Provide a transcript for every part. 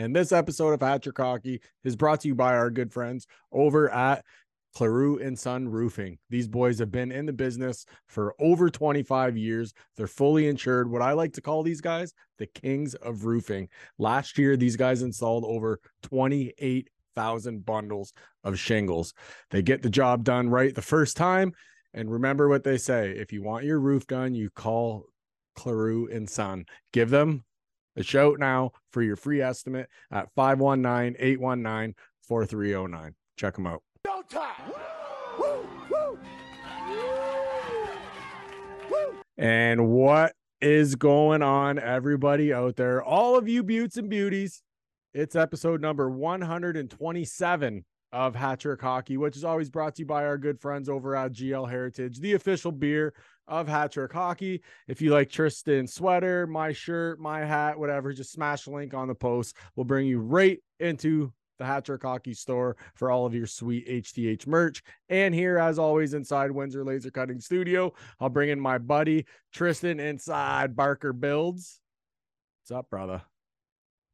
And this episode of Hat Trick Hockey is brought to you by our good friends over at Claroux and Son Roofing. These boys have been in the business for over 25 years. They're fully insured. What I like to call these guys the kings of roofing. Last year, these guys installed over 28,000 bundles of shingles. They get the job done right the first time. And remember what they say if you want your roof done, you call Claroux and Son. Give them a shout now for your free estimate at 519 819 4309. Check them out. And what is going on, everybody out there? All of you beauts and beauties. It's episode number 127 of Hat Trick Hockey, which is always brought to you by our good friends over at GL Heritage, the official beer of Hat Trick Hockey. If you like Tristan's sweater, my shirt, my hat, whatever, just smash a link on the post. We'll bring you right into the Hat Trick Hockey store for all of your sweet HTH merch. And here, as always, inside Windsor Laser Cutting Studio, I'll bring in my buddy Tristan inside Barker Builds. What's up, brother?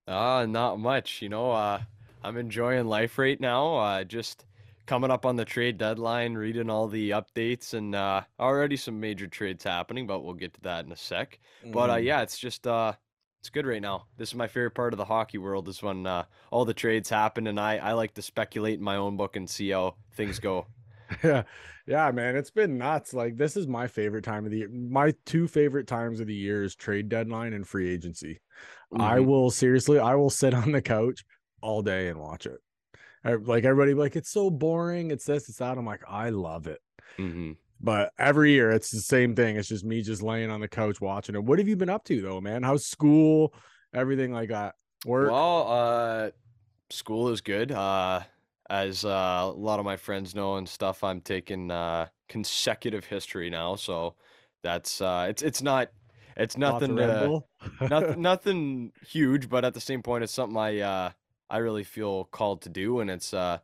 Uh, not much. You know, uh, I'm enjoying life right now. Uh, just coming up on the trade deadline, reading all the updates, and uh, already some major trades happening, but we'll get to that in a sec. Mm. But uh, mm. yeah, it's just uh, it's good right now. This is my favorite part of the hockey world is when uh, all the trades happen, and I I like to speculate in my own book and see how things go. yeah, yeah, man, it's been nuts. Like this is my favorite time of the year. My two favorite times of the year is trade deadline and free agency. Mm-hmm. I will seriously, I will sit on the couch all day and watch it. I, like everybody, like it's so boring. It's this, it's that. I'm like, I love it. Mm-hmm. But every year it's the same thing. It's just me just laying on the couch watching it. What have you been up to though, man? How's school? Everything like that. Work. Well, uh, school is good. Uh, as uh, a lot of my friends know and stuff, I'm taking uh consecutive history now, so that's uh, it's it's not it's nothing uh, nothing nothing huge, but at the same point, it's something I uh I really feel called to do, and it's uh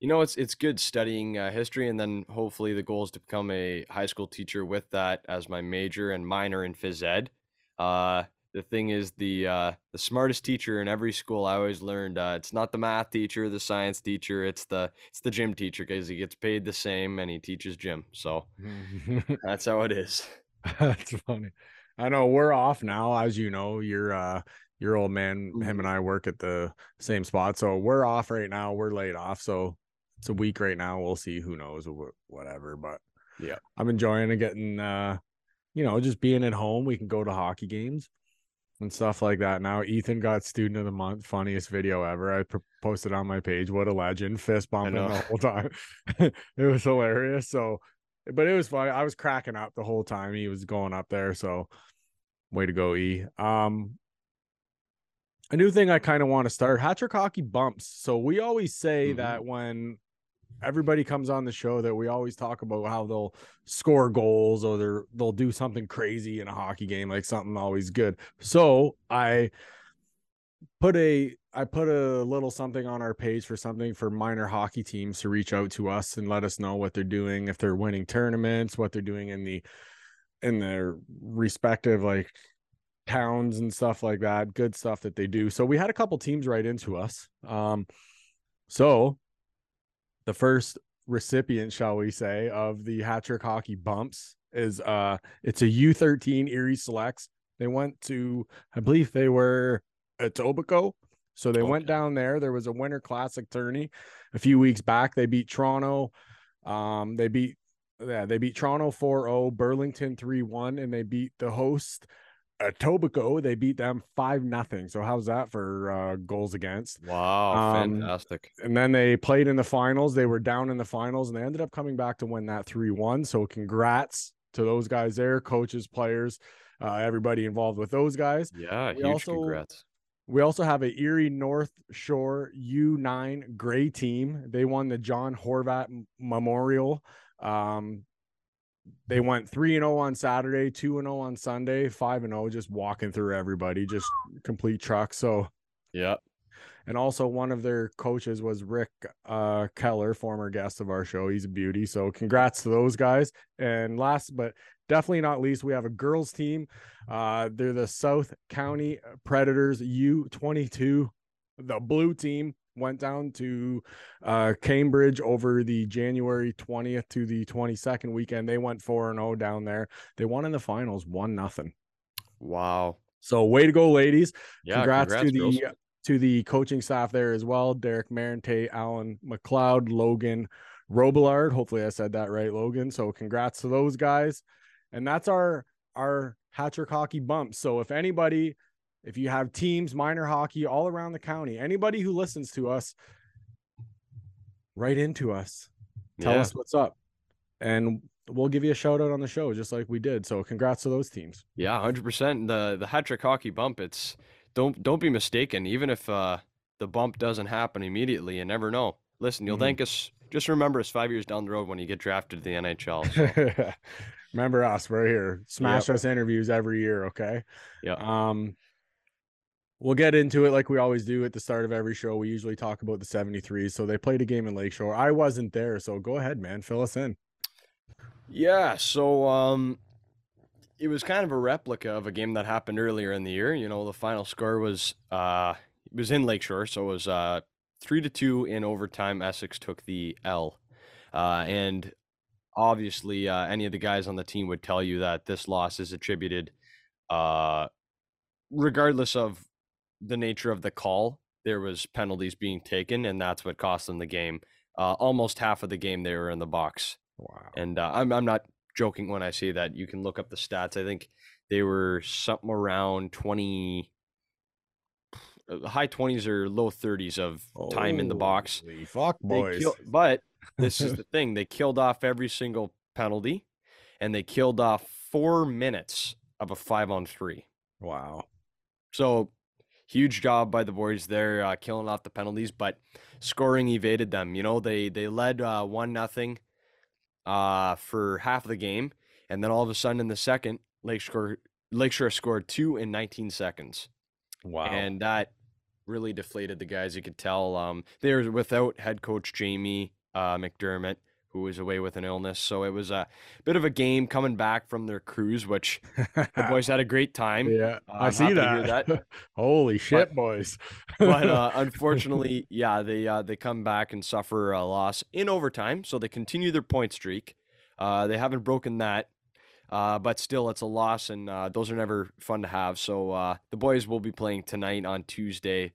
you know, it's it's good studying uh, history, and then hopefully the goal is to become a high school teacher with that as my major and minor in phys ed. Uh, the thing is, the uh, the smartest teacher in every school I always learned uh, it's not the math teacher, the science teacher, it's the it's the gym teacher because he gets paid the same and he teaches gym. So that's how it is. that's funny. I know we're off now, as you know. You're uh your old man, him mm-hmm. and I work at the same spot. So we're off right now. We're laid off. So it's a week right now. We'll see. Who knows? Whatever. But yeah, I'm enjoying it. Getting, uh, you know, just being at home. We can go to hockey games and stuff like that. Now Ethan got student of the month, funniest video ever. I posted on my page. What a legend! Fist bumping the whole time. it was hilarious. So, but it was fun. I was cracking up the whole time he was going up there. So, way to go, E. Um, a new thing I kind of want to start Hat Trick Hockey bumps. So we always say mm-hmm. that when everybody comes on the show that we always talk about how they'll score goals or they're they'll do something crazy in a hockey game like something always good so i put a i put a little something on our page for something for minor hockey teams to reach out to us and let us know what they're doing if they're winning tournaments what they're doing in the in their respective like towns and stuff like that good stuff that they do so we had a couple teams right into us um so the first recipient, shall we say, of the Hat Trick Hockey Bumps is uh it's a U13 Erie Selects. They went to, I believe they were Etobicoke. So they okay. went down there. There was a winter classic tourney a few weeks back. They beat Toronto. Um, they beat yeah, they beat Toronto 4-0, Burlington 3-1, and they beat the host Etobicoke, they beat them five nothing. So how's that for uh, goals against? Wow, um, fantastic! And then they played in the finals. They were down in the finals, and they ended up coming back to win that three one. So congrats to those guys there, coaches, players, uh, everybody involved with those guys. Yeah, we huge also, congrats. We also have a Erie North Shore U9 Gray team. They won the John Horvat Memorial. Um, they went 3 and 0 on Saturday, 2 and 0 on Sunday, 5 and 0 just walking through everybody, just complete truck. So, yeah. And also one of their coaches was Rick uh, Keller, former guest of our show. He's a beauty. So, congrats to those guys. And last but definitely not least, we have a girls team. Uh, they're the South County Predators U22 the blue team went down to uh, Cambridge over the January 20th to the 22nd weekend. They went 4 and 0 down there. They won in the finals, 1 nothing. Wow. So way to go, ladies. Yeah. congrats, to girls. the to the coaching staff there as well. Derek Marinte, Alan McLeod, Logan Robillard. Hopefully I said that right, Logan. So congrats to those guys. And that's our our Hattrick hockey bump. So if anybody, if you have teams, minor hockey all around the county, anybody who listens to us, write into us. Tell Yeah. us what's up. And we'll give you a shout out on the show, just like we did. So congrats to those teams. Yeah, hundred percent. The the hat trick hockey bump. It's don't don't be mistaken. Even if uh, the bump doesn't happen immediately, you never know. Listen, you'll Mhm. thank us. Just remember us five years down the road when you get drafted to the NHL. So. Remember us, we're here. Smash us interviews every year, okay? Yeah. Um we'll get into it like we always do at the start of every show. We usually talk about the 73s. So they played a game in Lakeshore. I wasn't there, so go ahead, man. Fill us in. Yeah, so um it was kind of a replica of a game that happened earlier in the year. You know, the final score was uh it was in Lakeshore, so it was uh 3 to 2 in overtime. Essex took the L. Uh and obviously uh any of the guys on the team would tell you that this loss is attributed uh regardless of the nature of the call, there was penalties being taken and that's what cost them the game. Uh almost half of the game they were in the box. Wow. And uh, I'm I'm not joking when I say that. You can look up the stats. I think they were something around 20 uh, high 20s or low 30s of time in the box. Holy Fuck boys. kill- but this is the thing. They killed off every single penalty and they killed off 4 minutes of a 5 on 3. wow. So huge job by the boys there uh, killing off the penalties, but scoring evaded them. You know, they they led uh, one nothing uh, for half of the game, and then all of a sudden in the second, Lakeshore Lakeshore scored two in 19 seconds, Wow. and that really deflated the guys. You could tell um, they were without head coach Jamie uh, McDermott. Who was away with an illness, so it was a bit of a game coming back from their cruise, which the boys had a great time. yeah, Uh, I see happy to hear that. that. Holy shit, boys. but uh, unfortunately, yeah, they uh, they come back and suffer a loss in overtime, so they continue their point streak. Uh, they haven't broken that, uh, but still, it's a loss, and uh, those are never fun to have. So uh, the boys will be playing tonight on Tuesday.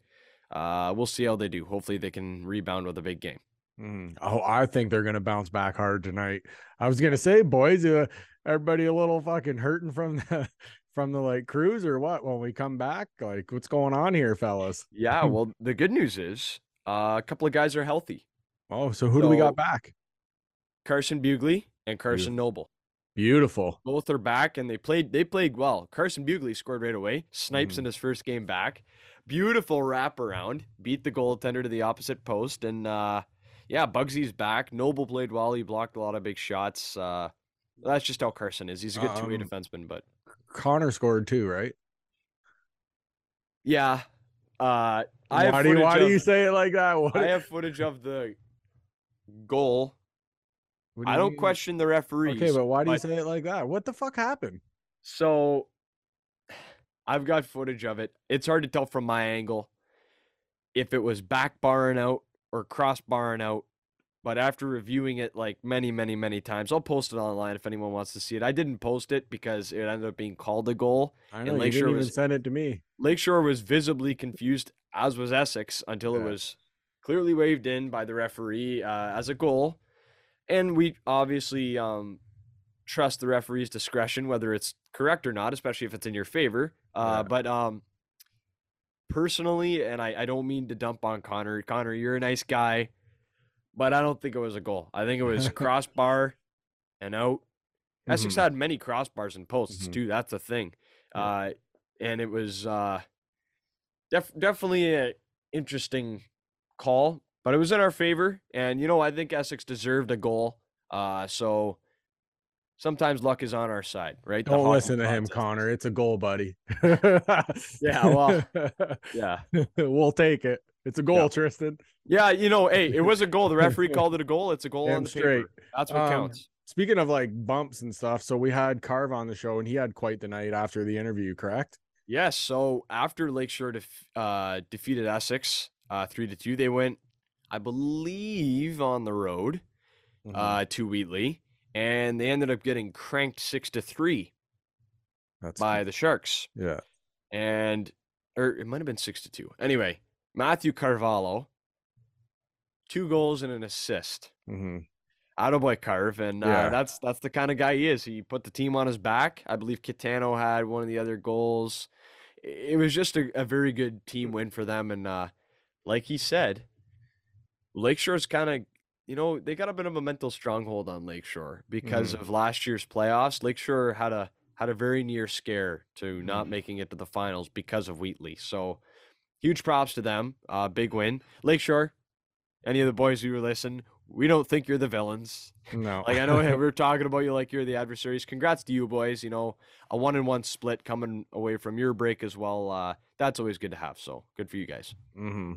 Uh, we'll see how they do. Hopefully, they can rebound with a big game. Mm. Oh, I think they're gonna bounce back hard tonight. I was gonna say, boys, uh, everybody a little fucking hurting from the from the like cruise or what? When we come back, like, what's going on here, fellas? Yeah, well, the good news is uh, a couple of guys are healthy. Oh, so who do we got back? Carson Bugley and Carson Noble. Beautiful. both are back and they played they played well. Carson Bugley scored right away. Snipes Mhm. in his first game back. Beautiful wraparound. Beat the goaltender to the opposite post. And uh yeah, Bugsy's back. Noble played well. He blocked a lot of big shots. Uh that's just how Carson is. He's a good two-way Um, defenseman, but Connor scored too, right? yeah. Uh I have why do you, footage why do you say it like that? What, I have footage of the goal. do I don't mean? question the referees. Okay, but why do you say it like that? What the fuck happened? So I've got footage of it. It's hard to tell from my angle if it was back barring out or cross barring out. But after reviewing it like many, many, many times, I'll post it online if anyone wants to see it. I didn't post it because it ended up being called a goal. I And know you didn't even was- send it to me. Lakeshore was visibly confused, as was Essex, until it was clearly waved in by the referee uh, as a goal. And we obviously um, trust the referee's discretion, whether it's correct or not, especially if it's in your favor. Uh, Yeah. But um, personally, and I, I don't mean to dump on Connor. Connor, you're a nice guy, but I don't think it was a goal. I think it was crossbar and out. Essex Mhm. had many crossbars and posts Mhm. too. That's the thing. Yeah. Uh, and it was uh, def- definitely a interesting call, but it was in our favor. And you know, I think Essex deserved a goal. Uh, so sometimes luck is on our side, right? Don't listen to him. Connor. It's a goal, buddy. Yeah, well, Yeah, we'll take it. It's a goal, Yeah. Tristan. yeah. You know, hey, it was a goal. The referee called it a goal. It's a goal Damn on the straight. paper. That's what Um, counts. Speaking of like bumps and stuff, so we had Carve on the show, and he had quite the night after the interview. Correct? Yes. So after Lakeshore def- uh, defeated Essex uh, three to two, they went, I believe, on the road Mhm. uh, to Wheatley, and they ended up getting cranked six to three That's by the Sharks, yeah. and or it might have been six to two. Anyway, Matthew Carvalho, two goals and an assist. Mm-hmm. Out of boy Carve, and uh, Yeah. that's that's the kind of guy he is. He put the team on his back. I believe Kitano had one of the other goals. It was just a, a very good team win for them, and uh, like he said, Lakeshore's kind of you know they got a bit of a mental stronghold on Lakeshore because Mhm. of last year's playoffs. Lakeshore had a had a very near scare to Mm-hmm. not making it to the finals because of Wheatley. So huge props to them. Uh, big win, Lakeshore. Any of the boys who listen, we don't think you're the villains. No. Like I know we we're talking about you like you're the adversaries. Congrats to you boys. You know, a one in one split coming away from your break as well. Uh, that's always good to have. So good for you guys. hmm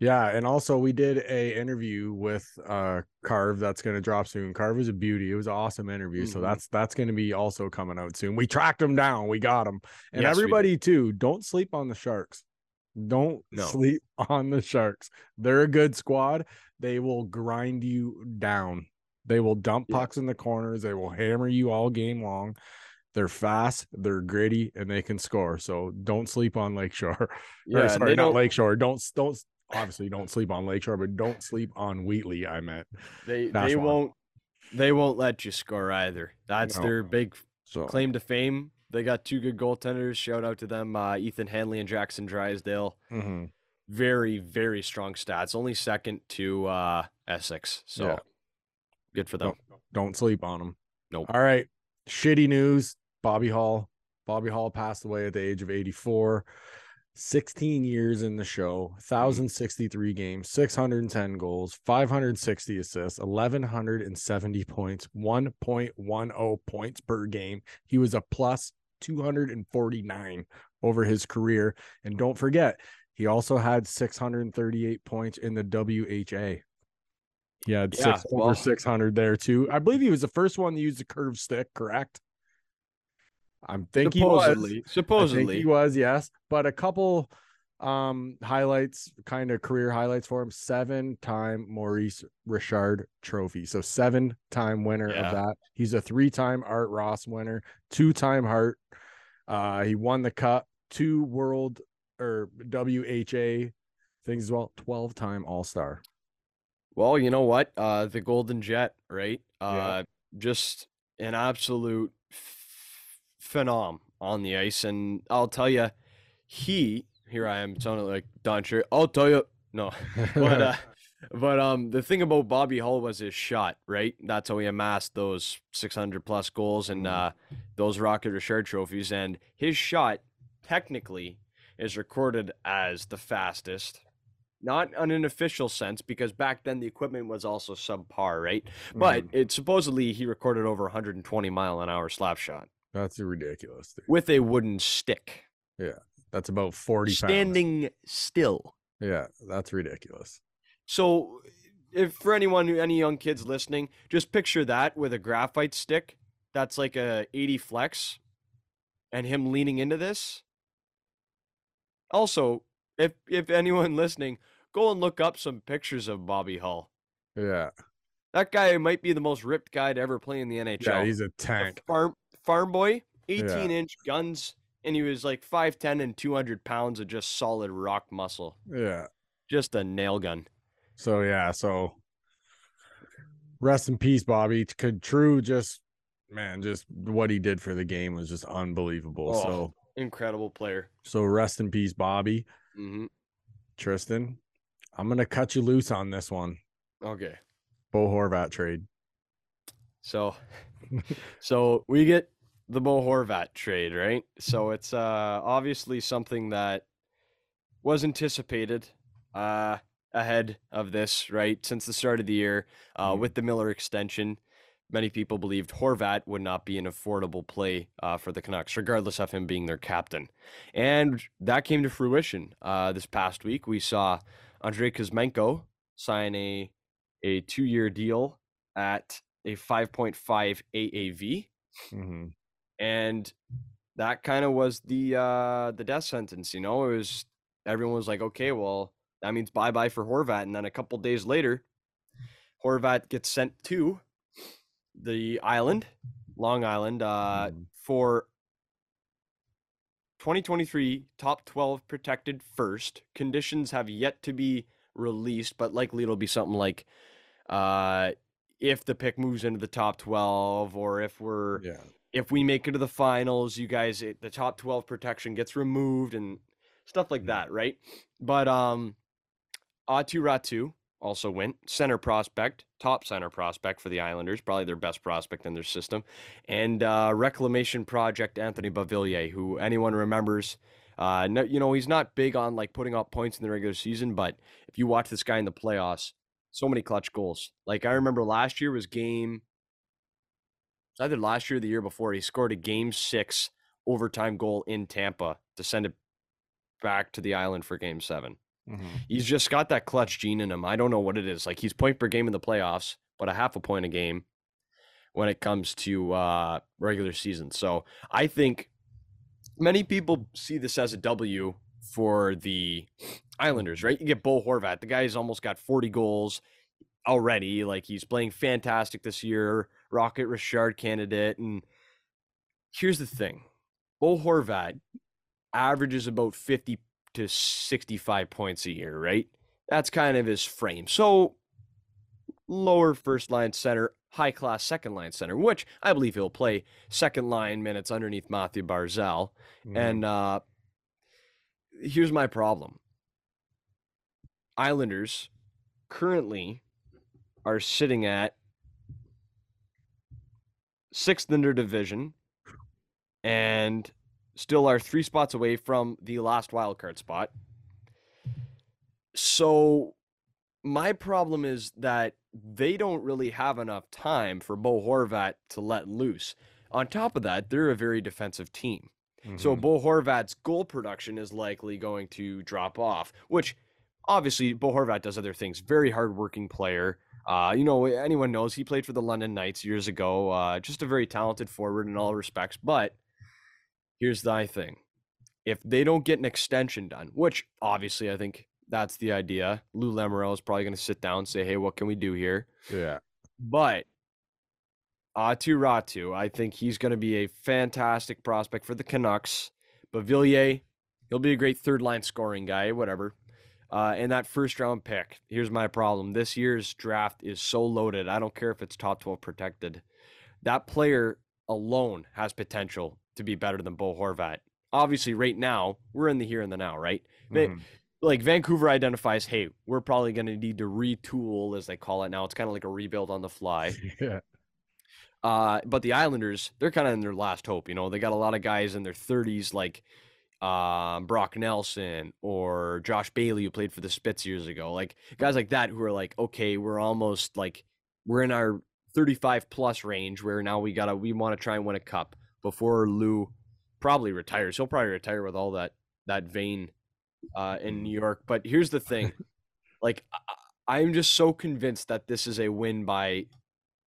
Yeah, and also we did a interview with uh Carve that's gonna drop soon. Carve is a beauty. It was an awesome interview. So Mhm. that's that's gonna be also coming out soon. We tracked him down, we got him. And Yes, everybody too, don't sleep on the sharks. Don't No. sleep on the sharks. They're a good squad. They will grind you down. They will dump Yeah. pucks in the corners. They will hammer you all game long. They're fast, they're gritty, and they can score. So don't sleep on Lakeshore. Yeah, or, sorry, don't Lakeshore. Don't don't obviously don't sleep on Lakeshore, but don't sleep on Wheatley. I meant they That's they one. won't they won't let you score either. That's No. their big so. claim to fame. They got two good goaltenders. Shout out to them, uh, Ethan Hanley and Jackson Drysdale. Mhm. Very very strong stats. Only second to uh, Essex. So Yeah. good for them. Don't, don't sleep on them. Nope. All right. Shitty news. Bobby Hull. Bobby Hull passed away at the age of 84. 16 years in the show, mm-hmm. 1,063 games, 610 goals, 560 assists, 1,170 points, 1.10 points per game. He was a plus 249 over his career. And don't forget, he also had 638 points in the WHA. He had Yeah, six well- over 600 there too. I believe he was the first one to use the curved stick, correct? I'm think he was. supposedly, I think he was, yes. But a couple um highlights, kind of career highlights for him. Seven time Maurice Richard trophy. So seven time winner Yeah. of that. He's a three time Art Ross winner, two time Hart. Uh he won the cup, two world or WHA things as well, 12 time all-star. Well, you know what? Uh, the Golden Jet, right? Uh, Yeah. just an absolute phenom on the ice, and I'll tell you, he here I am sounding like Don Cherry. I'll tell you, no, but uh, but um, the thing about Bobby Hull was his shot, right? That's how he amassed those 600 plus goals and Mhm. uh, those Rocket Richard trophies, and his shot technically is recorded as the fastest not on an official sense because back then the equipment was also subpar, right? But Mhm. it supposedly he recorded over 120 mile an hour slap shot that's ridiculous. Dude. with a wooden stick, Yeah. That's about 40 pounds. standing still. Yeah, that's ridiculous. So, if for anyone, any young kids listening, just picture that with a graphite stick that's like a 80 flex, and him leaning into this. Also, if if anyone listening, go and look up some pictures of Bobby Hull. Yeah. That guy might be the most ripped guy to ever play in the NHL. Yeah, he's a tank. farm farm boy, Yeah. 18 inch guns, and he was like 5'10 and 200 pounds of just solid rock muscle. Yeah. Just a nail gun. So yeah, so rest in peace, Bobby. Could True just man, just what he did for the game was just unbelievable. Oh. So Incredible player. so rest in peace, Bobby. hmm Tristan, I'm gonna cut you loose on this one. Okay. Bo Horvat trade. So, so we get the Bo Horvat trade, right? So it's uh obviously something that was anticipated uh ahead of this, right? Since the start of the year, uh, Mhm. with the Miller extension, many people believed Horvat would not be an affordable play uh, for the Canucks, regardless of him being their captain, and that came to fruition. Uh, this past week, we saw Andrei Kuzmenko sign a a two year deal at a 5.5 AAV. Mhm. And that kind of was the uh the death sentence, you know. It was everyone was like, okay, well, that means bye bye for Horvat. And then a couple days later, Horvat gets sent to the island, Long Island, uh, Mhm. for 2023 top 12 protected first. Conditions have yet to be released, but likely it'll be something like uh, if the pick moves into the top 12 or if we're Yeah. If we make it to the finals, you guys it, the top 12 protection gets removed and stuff like Mhm. that, right? But um Aatu Räty also went center prospect, top center prospect for the Islanders, probably their best prospect in their system, and uh, reclamation project Anthony Beauvillier, who anyone remembers. Uh, no, you know he's not big on like putting up points in the regular season, but if you watch this guy in the playoffs, so many clutch goals. Like I remember last year was game either last year or the year before. He scored a game six overtime goal in Tampa to send it back to the island for game seven. Mhm. He's just got that clutch gene in him. I don't know what it is. Like he's point per game in the playoffs, but a half a point a game when it comes to uh, regular season. So I think many people see this as a W for the Islanders, right? You get Bo Horvat. The guy's almost got 40 goals already. Like he's playing fantastic this year. Rocket Richard candidate. And here's the thing Bo Horvat averages about 50 to 65 points a year, right? That's kind of his frame. So lower first line center, high class second line center, which I believe he'll play second line minutes underneath Mathew Barzal. Mhm. And uh, here's my problem Islanders currently are sitting at sixth in their division and still are three spots away from the last wild card spot. So my problem is that they don't really have enough time for Bo Horvat to let loose. On top of that, they're a very defensive team. So Mhm. Bo Horvat's goal production is likely going to drop off, which obviously Bo Horvat does other things. Very hardworking player. Uh, you know, anyone knows he played for the London Knights years ago. Uh, just a very talented forward in all respects. But here's the thing: if they don't get an extension done, which obviously I think that's the idea, Lou Lamoriello is probably going to sit down and say, "Hey, what can we do here?" yeah. But Aatu Räty, I think he's going to be a fantastic prospect for the Canucks. Beauvillier, he'll be a great third line scoring guy, whatever. Uh, and that first round pick, here's my problem. This year's draft is so loaded. I don't care if it's top 12 protected. That player alone has potential to be better than Bo Horvat. Obviously, right now, we're in the here and the now, right? Mhm. like Vancouver identifies, hey, we're probably going to need to retool, as they call it now. It's kind of like a rebuild on the fly. yeah. Uh, but the Islanders, they're kind of in their last hope. You know, they got a lot of guys in their 30s, like um, Brock Nelson or Josh Bailey, who played for the Spits years ago. Like guys like that who are like, okay, we're almost like we're in our 35 plus range where now we gotta we want to try and win a cup before Lou probably retires. He'll probably retire with all that that vein uh, in New York. But here's the thing, like I- I'm just so convinced that this is a win by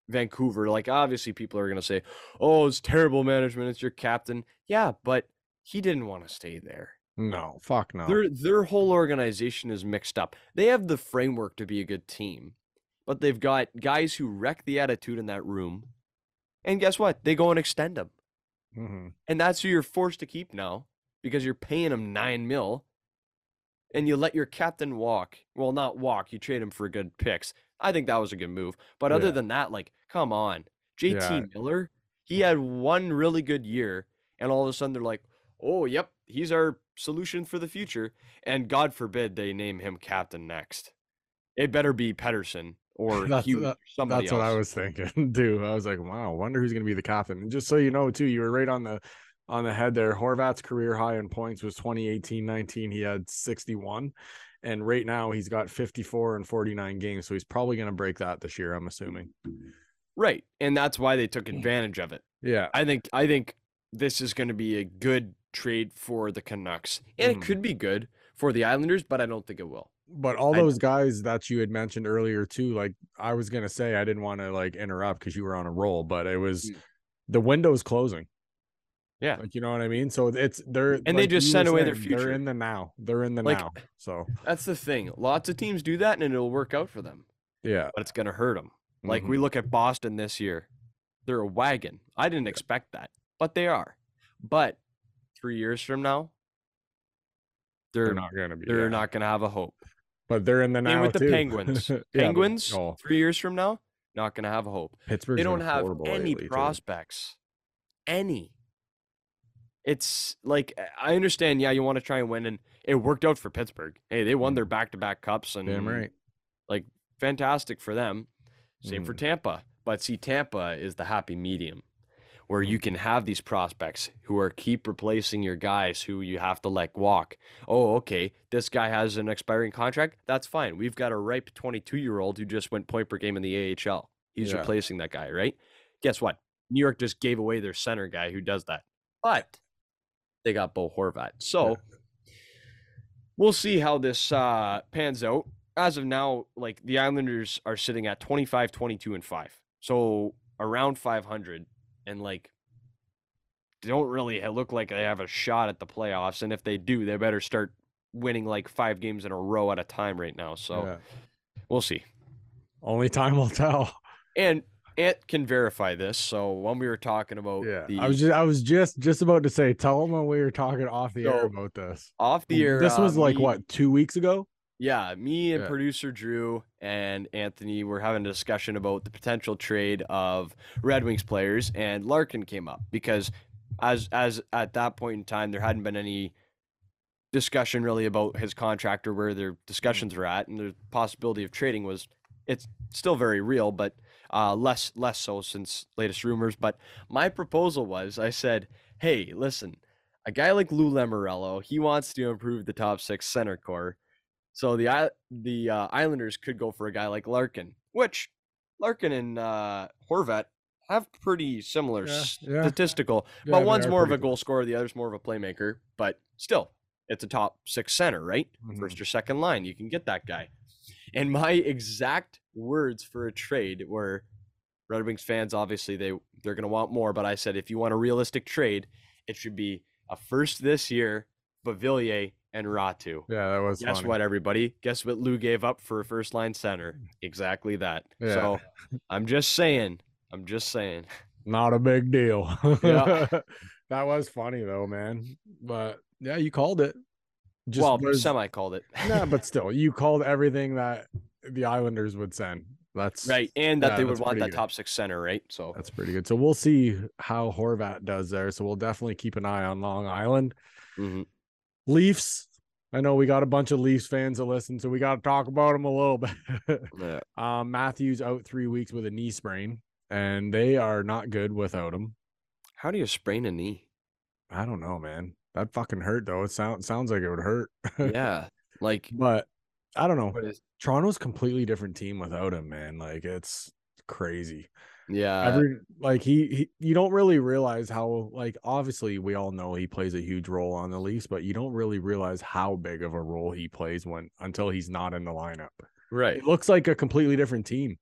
Vancouver. Like obviously people are gonna say, "Oh, it's terrible management. It's your captain." Yeah, but he didn't want to stay there. No, fuck no. Their their whole organization is mixed up. They have the framework to be a good team, but they've got guys who wreck the attitude in that room. And guess what? They go and extend them. Mhm. And that's who you're forced to keep now because you're paying him nine mil and you let your captain walk. Well, not walk, you trade him for good picks. I think that was a good move. But other Yeah. than that, like, come on. JT Yeah. Miller, he had one really good year, and all of a sudden they're like, oh, yep, he's our solution for the future. And God forbid they name him captain next. It better be Pettersson or That's- Hughes uh, or that- somebody That's else. what I was thinking, too. I was like, wow, wonder who's gonna be the captain. And just so you know, too, you were right on the on the head there. Horvat's career high in points was 2018-19. He had 61. And right now he's got 54 and 49 games. So he's probably gonna break that this year, I'm assuming. Right. And that's why they took advantage of it. Yeah. I think I think this is going to be a good trade for the Canucks, and Mhm. it could be good for the Islanders, but I don't think it will. But all I- those guys that you had mentioned earlier too, like I was gonna say, I didn't want to like interrupt because you were on a roll, but it was Mm. the window's closing. Yeah. Like you know what I mean? So it's they're And they just sent away their future. They're in the now. They're in the Like- now. So That's the thing. Lots of teams do that and it'll work out for them, yeah. but it's going to hurt them. Like Mhm. we look at Boston this year. They're a wagon. I didn't expect that, but they are. But 3 years from now, they're they're not gonna be. they're yeah. not going to have a hope. But they're in the now with the too. Penguins. Yeah, but- Penguins, oh, 3 years from now, not going to have a hope. Pittsburgh's they don't have any lately, too. prospects. Any. It's like I understand, yeah, you want to try and win, and it worked out for Pittsburgh. Hey, they won their back-to-back cups, and Damn right. Like fantastic for them. Same for Mhm. Tampa, but see, Tampa is the happy medium, where you can have these prospects who are keep replacing your guys who you have to let walk. Oh, okay, this guy has an expiring contract. That's fine. We've got a ripe 22-year-old who just went point per game in the AHL. He's Yeah. replacing that guy, right? Guess what? New York just gave away their center guy who does that, but they got Bo Horvat. So we'll see how this uh, pans out. As of now, like the Islanders are sitting at 25, 22, and 5. So around 500. And like, don't really look like they have a shot at the playoffs. And if they do, they better start winning like five games in a row at a time right now. So Yeah. we'll see. Only time will tell. And Ant can verify this. So when we were talking about Yeah. the I was just I was just just about to say, tell them when we were talking off the air about this. off the air, This uh, was like me- what, two weeks ago? Yeah, me and Yeah. producer Drew and Anthony were having a discussion about the potential trade of Red Wings players, and Larkin came up because, as as at that point in time, there hadn't been any discussion really about his contract or where their discussions were at, and the possibility of trading was it's still very real, but uh, less less so since latest rumors. But my proposal was, I said, hey, listen, a guy like Lou Lamoriello, he wants to improve the top six center core. So the the uh, Islanders could go for a guy like Larkin, which Larkin and uh, Horvat have pretty similar Yeah, yeah. statistical, Yeah, but one's more of a goal scorer, the other's more of a playmaker. But still, it's a top six center, right? Mhm. First or second line, you can get that guy. And my exact words for a trade were Red Wings fans, obviously they they're gonna want more, but I said if you want a realistic trade, it should be a first this year, Beauvillier and Räty. Yeah, that was Guess funny. what, everybody? Guess what Lou gave up for a first line center? Exactly that. Yeah. So I'm just saying. I'm just saying. Not a big deal. Yeah. that was funny though, man. But yeah, you called it. Just well, was- semi called it. nah, but still, you called everything that the Islanders would send. That's right. And that yeah, they would want that good. top six center, right? So That's pretty good. So we'll see how Horvat does there. So we'll definitely keep an eye on Long Island. mhm. Leafs. I know we got a bunch of Leafs fans that listen, so we got to talk about them a little bit. yeah. um, Matthews out three weeks with a knee sprain, and they are not good without him. how do you sprain a knee? I don't know, man. That fucking hurt though. It sounds sounds like it would hurt. yeah. Like but I don't know. Toronto's completely different team without him, man. Like it's crazy. Yeah. Every like he, he you don't really realize how like obviously we all know he plays a huge role on the Leafs, but you don't really realize how big of a role he plays when until he's not in the lineup. right. It looks like a completely different team.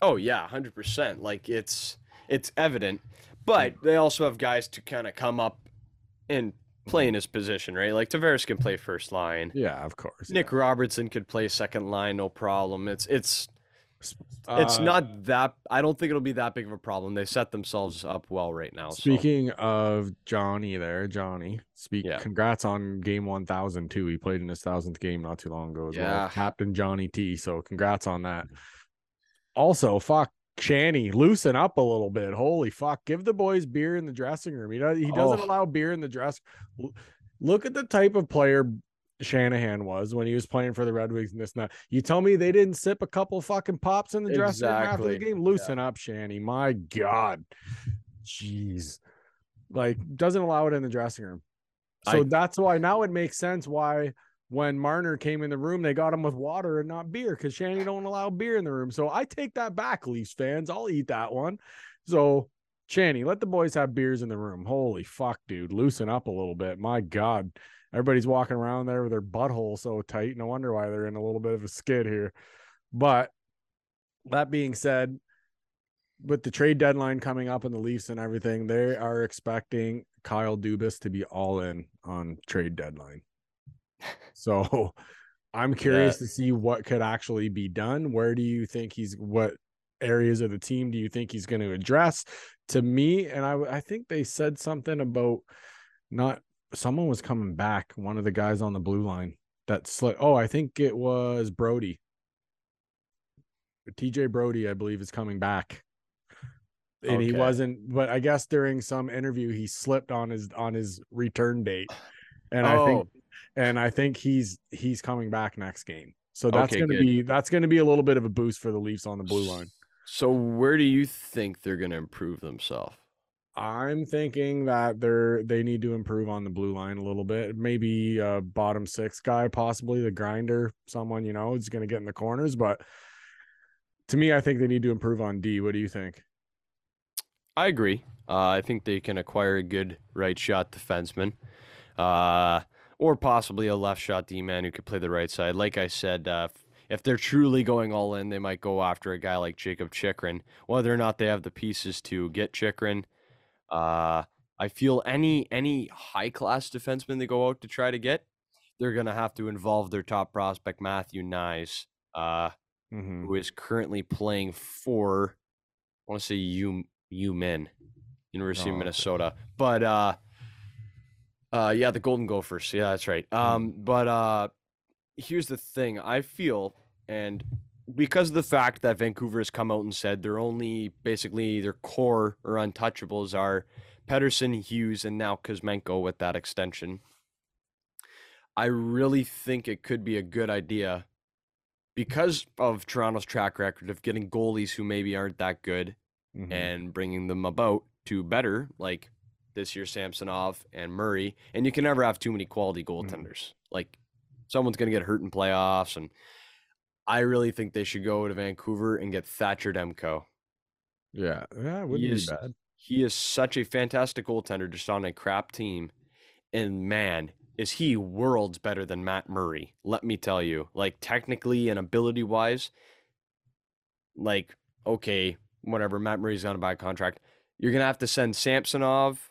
Oh yeah, hundred percent. Like it's it's evident, hmm. but they also have guys to kind of come up and play mm-hmm. in his position, right? Like Tavares can play first line. Yeah, of course. Nick Robertson could play second line, no problem. It's it's yeah. It's Uh, not that. I don't think it'll be that big of a problem. They set themselves up well right now. so- Speaking of Johnny, there, Johnny. Speak. Yeah. Congrats on game one thousand too. He played in his thousandth game not too long ago as well. Yeah. Captain Johnny T. So congrats on that. Also, fuck Shanny, loosen up a little bit. Holy fuck, give the boys beer in the dressing room. He does. He doesn't Oh. allow beer in the dress. Look at the type of player Shanahan was when he was playing for the Red Wings and this and that. You tell me they didn't sip a couple fucking pops in the dressing room after the game. Loosen up, Shanny. My God. Jeez. Like doesn't allow it in the dressing room. So I- that's why now it makes sense why when Marner came in the room, they got him with water and not beer because Shanny don't allow beer in the room. So I take that back, Leafs fans. I'll eat that one. So Shanny, let the boys have beers in the room. Holy fuck, dude. Loosen up a little bit. My God. Everybody's walking around there with their butthole so tight. No wonder why they're in a little bit of a skid here. But that being said, with the trade deadline coming up and the Leafs and everything, they are expecting Kyle Dubas to be all in on trade deadline. So I'm curious yeah. to see what could actually be done. Where do you think he's what areas of the team do you think he's going to address? To me, and I I think they said something about not someone was coming back, one of the guys on the blue line that slipped. Oh, I think it was Brodie. TJ Brodie, I believe, is coming back. And okay. he wasn't, but I guess during some interview he slipped on his on his return date. And oh. I think oh. and I think he's he's coming back next game. So that's okay, gonna good. be that's gonna be a little bit of a boost for the Leafs on the blue line. So where do you think they're gonna improve themselves? I'm thinking that they're they need to improve on the blue line a little bit. Maybe a bottom six guy, possibly the grinder, someone you know is going to get in the corners. But to me, I think they need to improve on D. What do you think? I agree. Uh, I think they can acquire a good right shot defenseman, uh, or possibly a left shot D man who could play the right side. Like I said, uh, if they're truly going all in, they might go after a guy like Jakob Chychrun. Whether or not they have the pieces to get Chychrun uh, I feel any any high class defenseman they go out to try to get, they're gonna have to involve their top prospect Matthew Knies, uh, mm-hmm. who is currently playing for, I want to say U U Men, University oh, of Minnesota, but uh, uh, yeah, the Golden Gophers, yeah, that's right. Mm-hmm. Um, but uh, here's the thing, I feel, and because of the fact that Vancouver has come out and said they're only basically their core or untouchables are Pettersson, Hughes, and now Kuzmenko with that extension. I really think it could be a good idea because of Toronto's track record of getting goalies who maybe aren't that good mm-hmm. and bringing them about to better, like this year Samsonov and Murray. And you can never have too many quality mm-hmm. goaltenders. Mm-hmm. Like someone's going to get hurt in playoffs and I really think they should go to Vancouver and get Thatcher Demko. Yeah, yeah, wouldn't he be is, bad. He is such a fantastic goaltender just on a crap team. And man, is he worlds better than Matt Murray. Let me tell you. Like technically and ability wise, like, okay, whatever, Matt Murray's on a bad contract. You're gonna have to send Samsonov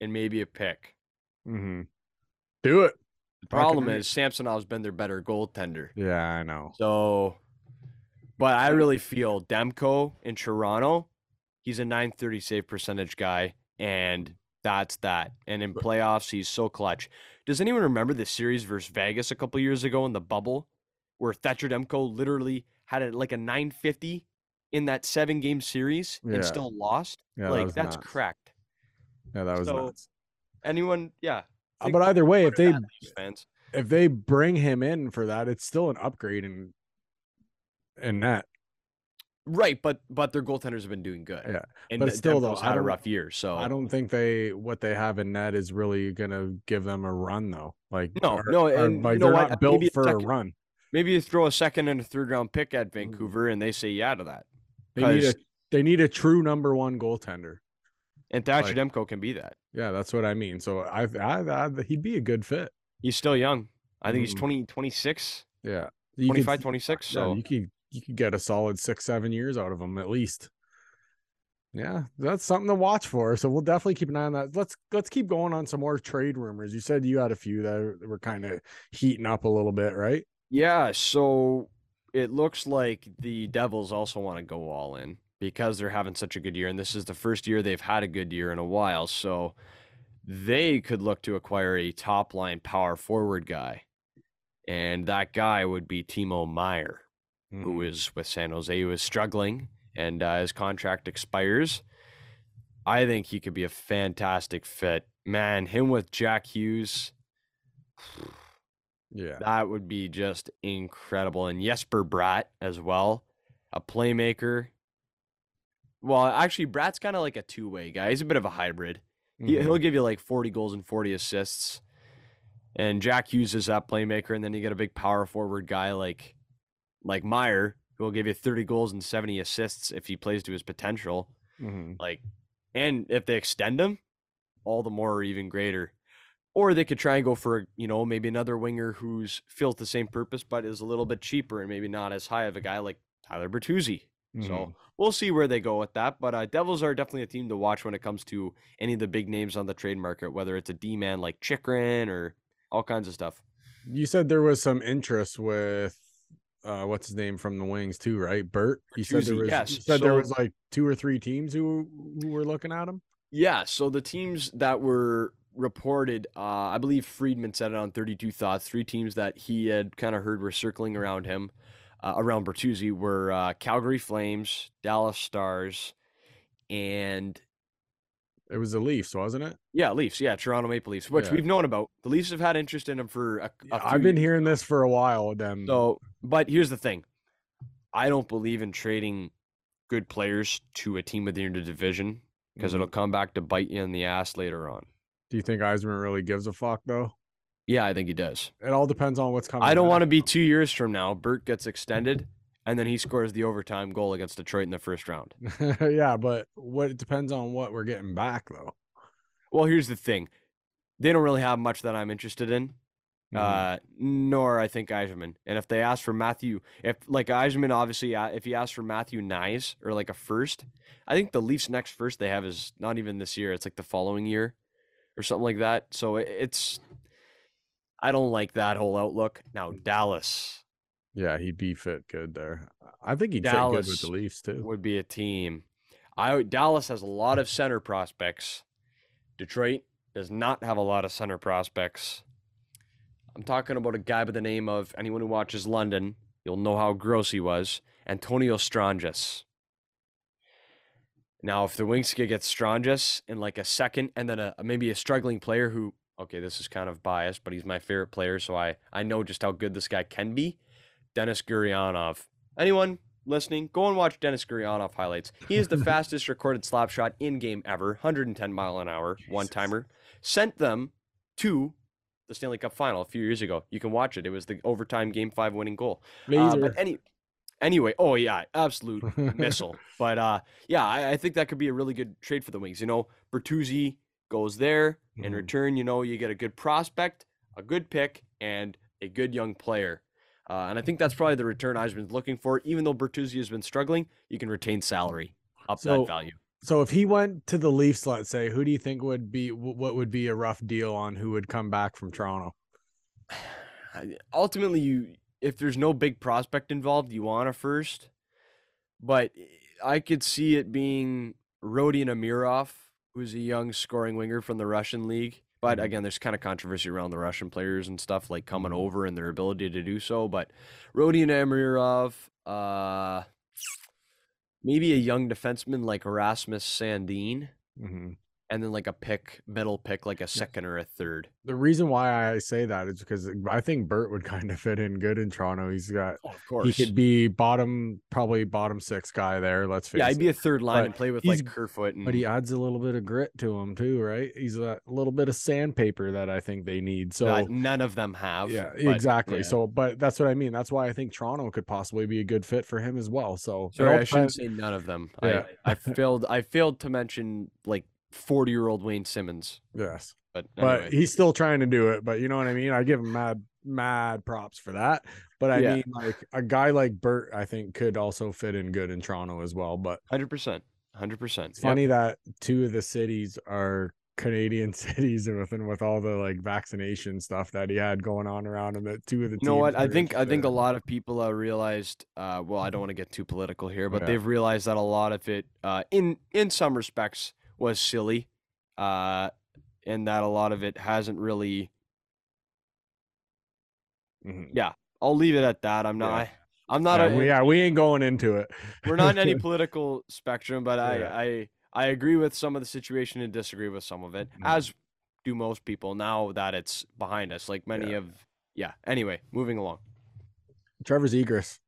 and maybe a pick. Mm-hmm. Do it. The problem is Samsonov's been their better goaltender. Yeah, I know. So, but I really feel Demko in Toronto, he's a 930 save percentage guy, and that's that. And in playoffs, he's so clutch. Does anyone remember the series versus Vegas a couple years ago in the bubble, where Thatcher Demko literally had a, like a 950 in that seven game series yeah. and still lost? Yeah, like that that's nuts. cracked. Yeah, that was so, nuts. Anyone? Yeah, but either way, if they if they bring him in for that, it's still an upgrade in in that. Right, but but their goaltenders have been doing good. Yeah, and but still though, had a rough year. So I don't think they what they have in net is really gonna give them a run though. Like no, or, no, and like you know they're what? not built maybe for a, second, a, run. Maybe you throw a second and a third round pick at mm. Vancouver, and they say yeah to that. They need a they need a true number one goaltender. And Thatcher like, Demko can be that. Yeah, that's what I mean. So I, I, I he'd be a good fit. He's still young. I think mm. he's 20, 26. Yeah. You 25, could, 26. So yeah, you could you could get a solid six, seven years out of him at least. Yeah, that's something to watch for. So we'll definitely keep an eye on that. Let's let's keep going on some more trade rumors. You said you had a few that were kind of heating up a little bit, right? Yeah. So it looks like the Devils also want to go all in because they're having such a good year. And this is the first year they've had a good year in a while. So they could look to acquire a top line power forward guy. And that guy would be Timo Meier, mm-hmm. is with San Jose, who is struggling and uh, his contract expires. I think he could be a fantastic fit. Man, him with Jack Hughes. Yeah. That would be just incredible. And Jesper Bratt as well, a playmaker. Well, actually, Bratt's kind of like a two way guy. He's a bit of a hybrid. Mm-hmm. He, will give you like 40 goals and 40 assists. And Jack Hughes is that playmaker. And then you get a big power forward guy like like Meier, who will give you 30 goals and 70 assists if he plays to his potential. Mm-hmm. Like, and if they extend him, all the more or even greater. Or they could try and go for, you know, maybe another winger who's fills the same purpose, but is a little bit cheaper and maybe not as high of a guy like Tyler Bertuzzi. Mhm. So we'll see where they go with that. But uh, Devils are definitely a team to watch when it comes to any of the big names on the trade market, whether it's a D man like Chychrun or all kinds of stuff. you said there was some interest with uh what's his name from the wings too, right? Bert. You said there was yes. you said there was like two or three teams who who were looking at him. Yeah, so the teams that were reported, uh, I believe Friedman said it on 32 Thoughts, three teams that he had kind of heard were circling around him, uh, around Bertuzzi, were uh, Calgary Flames, Dallas Stars, and It was the Leafs, wasn't it? yeah, Leafs. Yeah, Toronto Maple Leafs, which Yeah. we've known about. The Leafs have had interest in him for a, a I've been hearing this for a while. Them. So, but here's the thing. I don't believe in trading good players to a team within the division because Mhm. it'll come back to bite you in the ass later on. do you think Yzerman really gives a fuck though? Yeah, I think he does. It all depends on what's coming. I don't want to be two years from now. Bert gets extended, and then he scores the overtime goal against Detroit in the first round. yeah, but what it depends on what we're getting back though. Well, here's the thing: they don't really have much that I'm interested in. Mhm. Uh, nor I think Yzerman. And if they ask for Matthew, if like Yzerman, obviously, uh, if he asks for Matthew Knies or like a first, I think the Leafs' next first they have is not even this year. It's like the following year, or something like that. So it's, I don't like that whole outlook. Now Dallas yeah, he'd be fit good there. I think he'd fit good with the Leafs too. would be a team. I Dallas has a lot of center prospects. Detroit does not have a lot of center prospects. I'm talking about a guy by the name of anyone who watches London, you'll know how gross he was. Antonio Stranges. Now, if the Wings could get Stranges in like a second, and then a maybe a struggling player who, okay, this is kind of biased, but he's my favorite player, so I I know just how good this guy can be. Denis Gurianov. Anyone listening, go and watch Denis Gurianov highlights. He is the fastest recorded slap shot in game ever, 110 mile an hour, one timer. Sent them to the Stanley Cup final a few years ago. You can watch it. It was the overtime game five winning goal. Uh, but any anyway, oh yeah, absolute missile. But uh, yeah, I, I think that could be a really good trade for the Wings. You know, Bertuzzi goes there. In Mhm. return, you know, you get a good prospect, a good pick, and a good young player. Uh, and I think that's probably the return Yzerman's looking for. Even though Bertuzzi has been struggling, you can retain salary up So- that value. So if he went to the Leafs, let's say, who do you think would be what would be a rough deal on who would come back from Toronto? Ultimately, you if there's no big prospect involved, you want a first. But I could see it being Rodion Amirov, who's a young scoring winger from the Russian league. But Mhm. again, there's kind of controversy around the Russian players and stuff like coming over and their ability to do so. But Rodion Amirov, uh, maybe a young defenseman like Erasmus Sandin, hmm and then like a pick, middle pick, like a second or a third. The reason why I say that is because uh, I think Bert would kind of fit in good in Toronto. He's got Oh, of he could be bottom, probably bottom six guy there. Let's face it. yeah, he'd be a third line But and play with like Kerfoot and but he adds a little bit of grit to him too, right? He's a little bit of sandpaper that I think they need. So that none of them have. yeah, but, exactly. yeah. So, but that's what I mean. That's why I think Toronto could possibly be a good fit for him as well. So, sorry, I shouldn't say none of them. Yeah. I, I failed. I failed to mention like forty-year-old Wayne Simmonds. yes, But but he's still trying to do it. But you know what I mean. I give him mad, mad props for that. But I Yeah. mean, like a guy like Bert, I think could also fit in good in Toronto as well. But hundred percent, hundred percent. it's funny that two of the cities are Canadian cities and with with all the like vaccination stuff that he had going on around him. That two of the You know what? I think I think a lot of people uh, realized. Uh, well, I don't want to get too political here, but Yeah. they've realized that a lot of it, uh, in in some respects, was silly, uh, and that a lot of it hasn't really. Mhm. Yeah, I'll leave it at that. I'm not. Yeah. I, I'm not. yeah, a, we, yeah, we ain't going into it. we're not in any political spectrum, but I, Yeah. I I agree with some of the situation and disagree with some of it, Mhm. as do most people now that it's behind us. Like many Yeah. of yeah. Anyway, moving along. Trevor Zegras.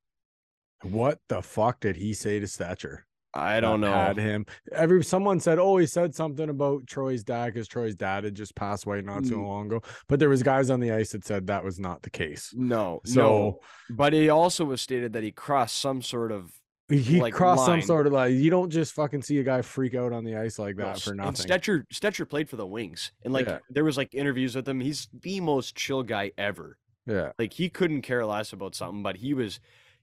What the fuck did he say to Stecher? I don't know. Had him. Every someone said, oh, he said something about Troy's dad because Troy's dad had just passed away not too Mm. long ago. But there was guys on the ice that said that was not the case. No, So no. But it also was stated that he crossed some sort of he he like, crossed some sort of like you don't just fucking see a guy freak out on the ice like that for s- nothing. Stecher Stecher played for the Wings, and like Yeah. there was like interviews with him. He's the most chill guy ever. yeah. Like he couldn't care less about something, but he was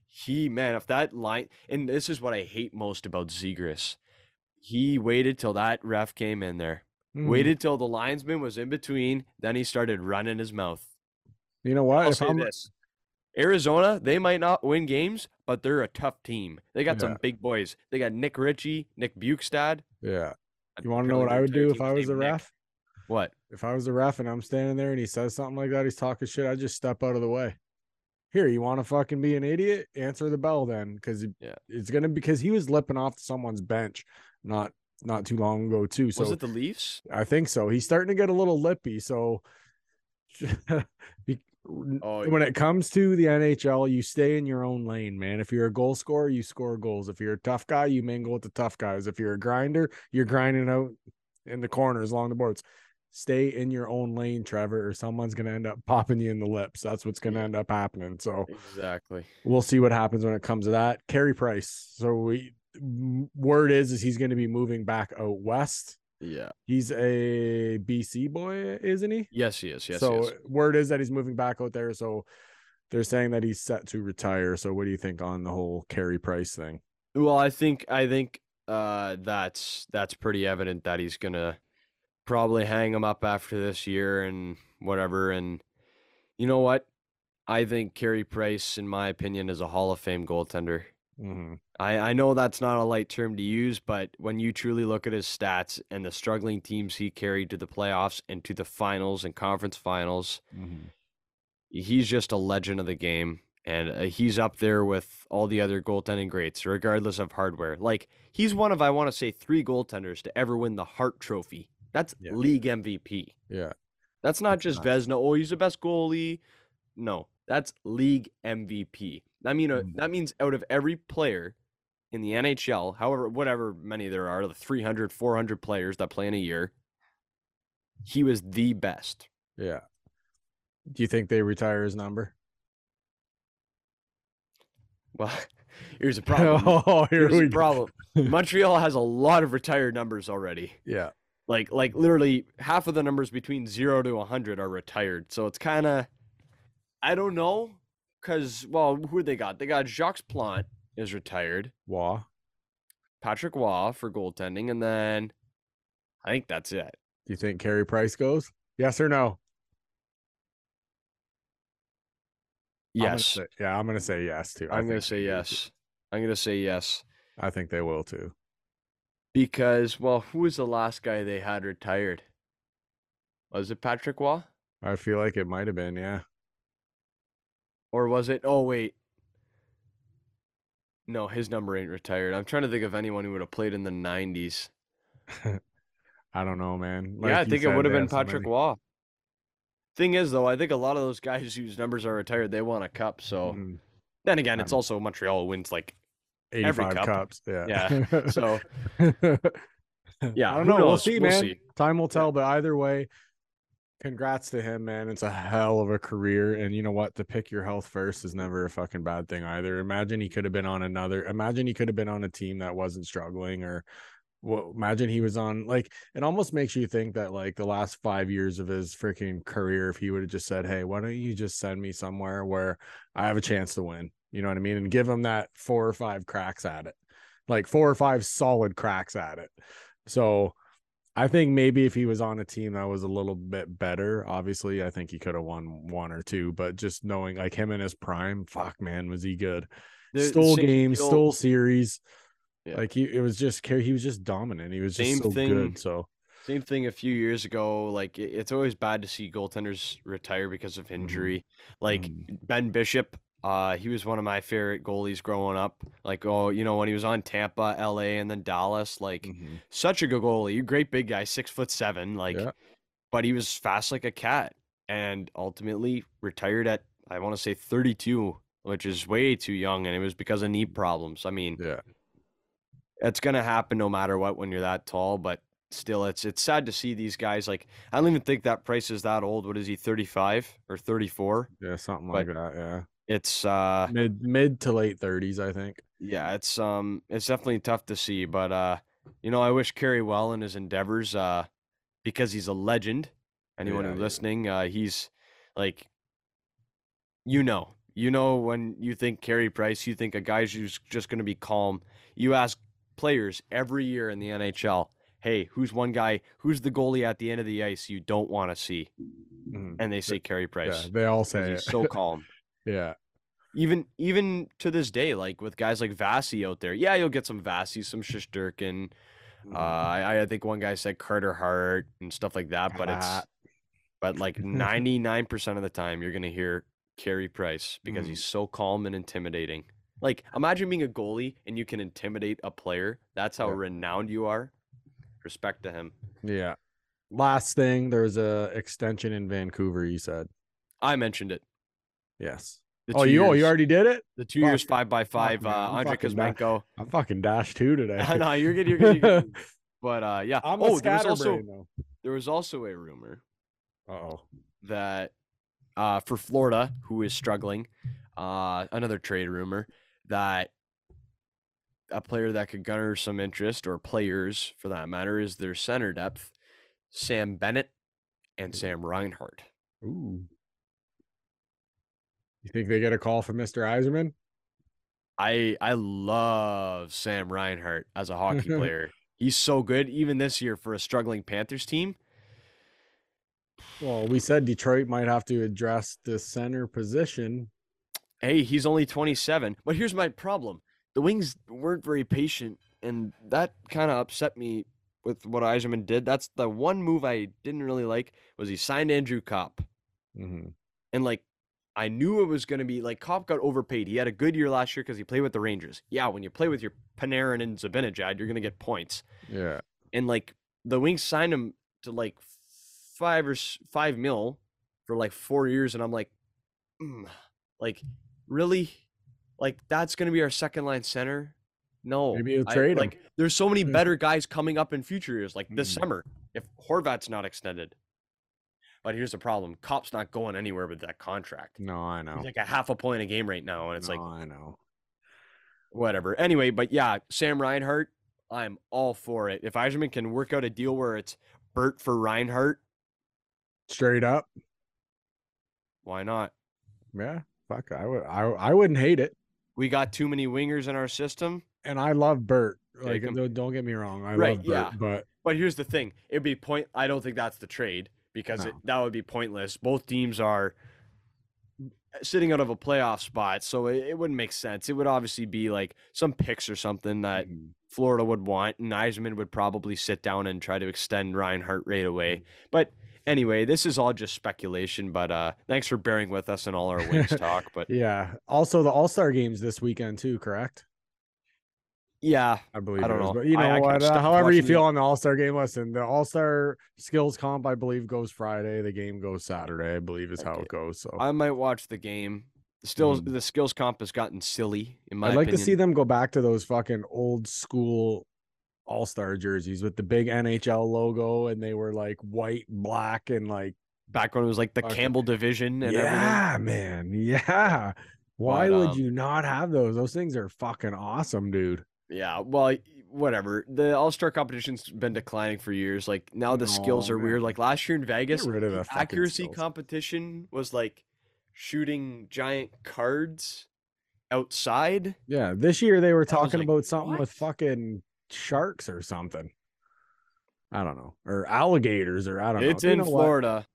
he man, if that line and this is what I hate most about Zegras. He waited till that ref came in there. Mhm. Waited till the linesman was in between, then he started running his mouth. You know what? I'll If say I'm- this. Arizona, they might not win games, but they're a tough team. They got Yeah. some big boys. They got Nick Ritchie, Nick Bjugstad. Yeah. You want to know what I would do if I was named a Nick. ref? What? If I was the ref and I'm standing there and he says something like that, he's talking shit. I just step out of the way. Here, you want to fucking be an idiot? Answer the bell then, because Yeah. it's gonna because he was lipping off someone's bench not not too long ago too. So was it the Leafs? I think so. He's starting to get a little lippy. So Oh, when it comes to the NHL, you stay in your own lane, man. If you're a goal scorer, you score goals. If you're a tough guy, you mingle with the tough guys. If you're a grinder, you're grinding out in the corners along the boards. Stay in your own lane, Trevor, or someone's gonna end up popping you in the lips. That's what's gonna end up happening. So Exactly. we'll see what happens when it comes to that. Carey Price. So we word is is he's gonna be moving back out west. Yeah. He's a BC boy, isn't he? Yes, he is. Yes, so he is. word is that he's moving back out there. So they're saying that he's set to retire. So what do you think on the whole Carey Price thing? Well, I think I think uh that's that's pretty evident that he's gonna probably hang him up after this year and whatever. And you know what? I think Carey Price, in my opinion, is a Hall of Fame goaltender. Mm-hmm. I, I know that's not a light term to use, but when you truly look at his stats and the struggling teams he carried to the playoffs and to the finals and conference finals, Mm-hmm. he's just a legend of the game. And uh, he's up there with all the other goaltending greats, regardless of hardware. Like, he's one of, I want to say, three goaltenders to ever win the Hart Trophy. That's Yeah. league MVP. Yeah. That's not That's just. Vezina. Oh, he's the best goalie. No, that's league MVP. That mean uh, Mm. that means out of every player in the NHL, however whatever many there are, the 300, 400 players that play in a year, he was the best. Yeah. Do you think they retire his number? Well, here's a problem. oh, here here's we problem. Montreal has a lot of retired numbers already. Yeah. Like like literally half of the numbers between 0 to 100 are retired. So it's kind of I don't know cuz well, who they got? They got Jacques Plante is retired. Wah. Patrick Roy for goaltending, and then I think that's it. Do you think Carey Price goes? Yes or no? I'm Yes, say- yeah, I'm gonna say yes too. I I'm gonna say they do, too. yes. I'm gonna say yes I think they will too. Because well, who was the last guy they had retired? Was it Patrick Roy I feel like it might have been, yeah. or was it? Oh wait, no, his number ain't retired. I'm trying to think of anyone who would have played in the '90s. I don't know, man. yeah, I Like think it would have been Patrick many. Roy. Thing is, though, I think a lot of those guys whose numbers are retired, they won a cup. So Mhm. then again, it's also Montreal wins like 85 cup. cups. Yeah. Yeah, so- Yeah, I don't know. We'll see, We'll man. see. Time will tell. But either way, congrats to him, man. It's a hell of a career. And you know what? To pick your health first is never a fucking bad thing either. Imagine he could have been on another, imagine he could have been on a team that wasn't struggling or well, imagine he was on like it almost makes you think that like the last five years of his freaking career, if he would have just said, Hey, why don't you just send me somewhere where I have a chance to win? You know what I mean? And give him that four or five cracks at it, like four or five solid cracks at it. So I think maybe if he was on a team that was a little bit better, obviously, I think he could have won one or two. But just knowing like him in his prime, fuck man, was he good? The- stole games, stole series. Yeah. Like he, it was just care. He was just dominant. He was just Same so thing- good. So Same thing a few years ago. Like it- it's always bad to see goaltenders retire because of injury. Like Mhm. Ben Bishop, uh, he was one of my favorite goalies growing up. Like oh, you know when he was on Tampa, L.A., and then Dallas. Like Mhm. such a good goalie, great big guy, six foot seven. Like, Yeah. but he was fast like a cat, and ultimately retired at I want to say 32, which is way too young, and it was because of knee problems. I mean, yeah, it's gonna happen no matter what when you're that tall, but still it's it's sad to see these guys like I don't even think that price is that old. What is he, 35 or 34? yeah, something But- like that. Yeah, It's uh mid mid to late thirties, I think. yeah, it's um it's definitely tough to see, but uh you know, I wish Carey well in his endeavors uh because he's a legend. Anyone Yeah, who's yeah. listening, uh he's like you know, You know, when you think Carey Price, you think a guy who's just going to be calm. You ask players every year in the NHL, hey, who's one guy, who's the goalie at the end of the ice you don't want to see? Mhm. And they say Carey Price. Yeah, they all say he's so calm. Yeah. even even to this day, like with guys like Vasi out there, yeah, you'll get some Vasi, some Shesterkin. Mm-hmm. Uh, I, I think one guy said Carter Hart and stuff like that, but it's but like ninety nine percent of the time you're gonna hear Carey Price because Mm. he's so calm and intimidating. Like imagine being a goalie and you can intimidate a player. That's how Yeah. renowned you are. Respect to him. Yeah. Last thing, there's a extension in Vancouver. You said I mentioned it. Yes. The Oh, two you oh you already did it. the two years fuck. five by five. man, uh, I'm Andrei fucking da- Kuzmenko. I'm fucking dash two today. no, you're good. You're good. You're good. But uh, yeah. I'm a oh, there was also though. there was also a rumor Oh, that uh, for Florida, who is struggling, uh, another trade rumor that a player that could garner some interest, or players for that matter, is their center depth, Sam Bennett and Sam Reinhart. ooh. You think they get a call from Mr. Yzerman? I I love Sam Reinhart as a hockey player. He's so good, even this year for a struggling Panthers team. Well, we said Detroit might have to address the center position. Hey, he's only 27. But here's my problem. The Wings weren't very patient, and that kind of upset me with what Yzerman did. That's the one move I didn't really like was he signed Andrew Copp. Mhm. And like I knew it was going to be like Copp got overpaid. He had a good year last year because he played with the Rangers. Yeah, when you play with your Panarin and Zibanejad, you're going to get points. Yeah. And like the Wings signed him to like five or five mil for like four years, and I'm like, mm, like really, like that's gonna be our second line center. No, Maybe you'll I- trade him. like there's so many better guys coming up in future years, like this Mhm. summer if Horvat's not extended. But here's the problem: Copp's not going anywhere with that contract. No, I know. He's like a half a point a game right now, and it's like I know. whatever. Anyway, but yeah, Sam Reinhart, I'm all for it. If Yzerman can work out a deal where it's Bert for Reinhart, Straight up. why not? Yeah. Fuck. I would. I. I wouldn't hate it. We got too many wingers in our system. And I love Bert. Like, don't, don't get me wrong. I Right, love Bert, yeah. but But here's the thing: it'd be point. I don't think that's the trade because it, that would be pointless. Both teams are sitting out of a playoff spot, so it, it wouldn't make sense. It would obviously be like some picks or something that Mhm. Florida would want, and Yzerman would probably sit down and try to extend Reinhart right away. But anyway, this is all just speculation. But uh, thanks for bearing with us and all our wings talk. But yeah. Also, the All Star games this weekend too. Correct. Yeah, I believe. I don't it is, know. But you know I what? uh, however you feel the- on the All Star game, listen. The All Star skills comp, I believe, goes Friday. The game goes Saturday. I believe is how it goes. So I might watch the game. Still, Mhm. the skills comp has gotten silly in my I'd like opinion. to see them go back to those fucking old school All Star jerseys with the big NHL logo, and they were like white, black, and like back when it was like the Okay. Campbell division and everything. yeah, man, yeah. Why But, would um, you not have those? Those things are fucking awesome, dude. Yeah, well, whatever. The All Star competition's been declining for years. Like now, the skills No, are weird. Like last year in Vegas, the accuracy skills. competition was like shooting giant cards outside. Yeah, this year they were talking like, about something with fucking sharks or something. I don't know, or alligators, or I don't know. It's You in know what? Florida.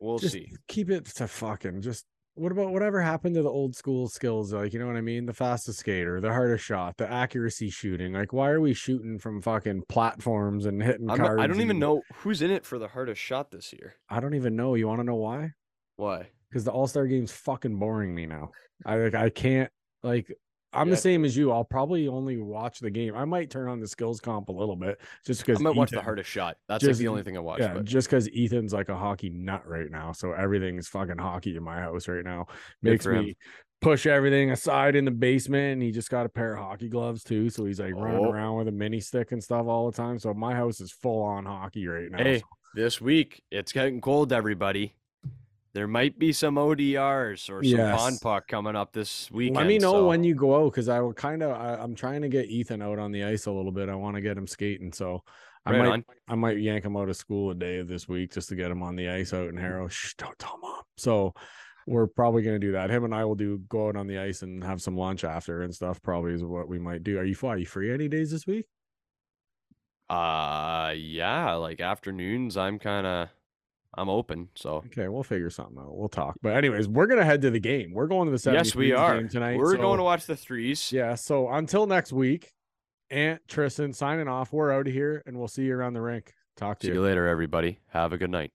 We'll Just see. keep it to fucking just. What about whatever happened to the old school skills? Like, you know what I mean? The fastest skater, the hardest shot, the accuracy shooting. Like, why are we shooting from fucking platforms and hitting I'm not, cards? I don't even and- know who's in it for the hardest shot this year. I don't even know. You want to know why? Why? because the All Star game's fucking boring me now. I like I can't like I'm Yeah. the same as you. I'll probably only watch the game. I might turn on the skills comp a little bit just because I might watch the hardest shot. That's like just- the only thing I watch. Yeah, but just because Ethan's like a hockey nut right now, so everything is fucking hockey in my house right now. Makes me push everything aside in the basement, and he just got a pair of hockey gloves too, so he's like running Oh. around with a mini stick and stuff all the time. So my house is full on hockey right now. Hey, so- this week it's getting cold, everybody. There might be some ODRs or some yes. pond puck coming up this weekend. Let me know so. when you go out because I will kind of I'm trying to get Ethan out on the ice a little bit. I want to get him skating, so I right might on. I might yank him out of school a day this week just to get him on the ice out in Harrow. Shh, don't tell mom. So we're probably gonna do that. Him and I will do go out on the ice and have some lunch after and stuff. Probably is what we might do. Are you free? Are you free any days this week? Uh yeah, like afternoons. I'm kind of I'm open. So okay, we'll figure something out. We'll talk. But anyways, we're gonna head to the game. We're going to the yes, we are tonight. We're so, going to watch the threes. Yeah. So until next week, Aunt Tristan signing off. We're out of here, and we'll see you around the rink. Talk to see you. you later, everybody. Have a good night.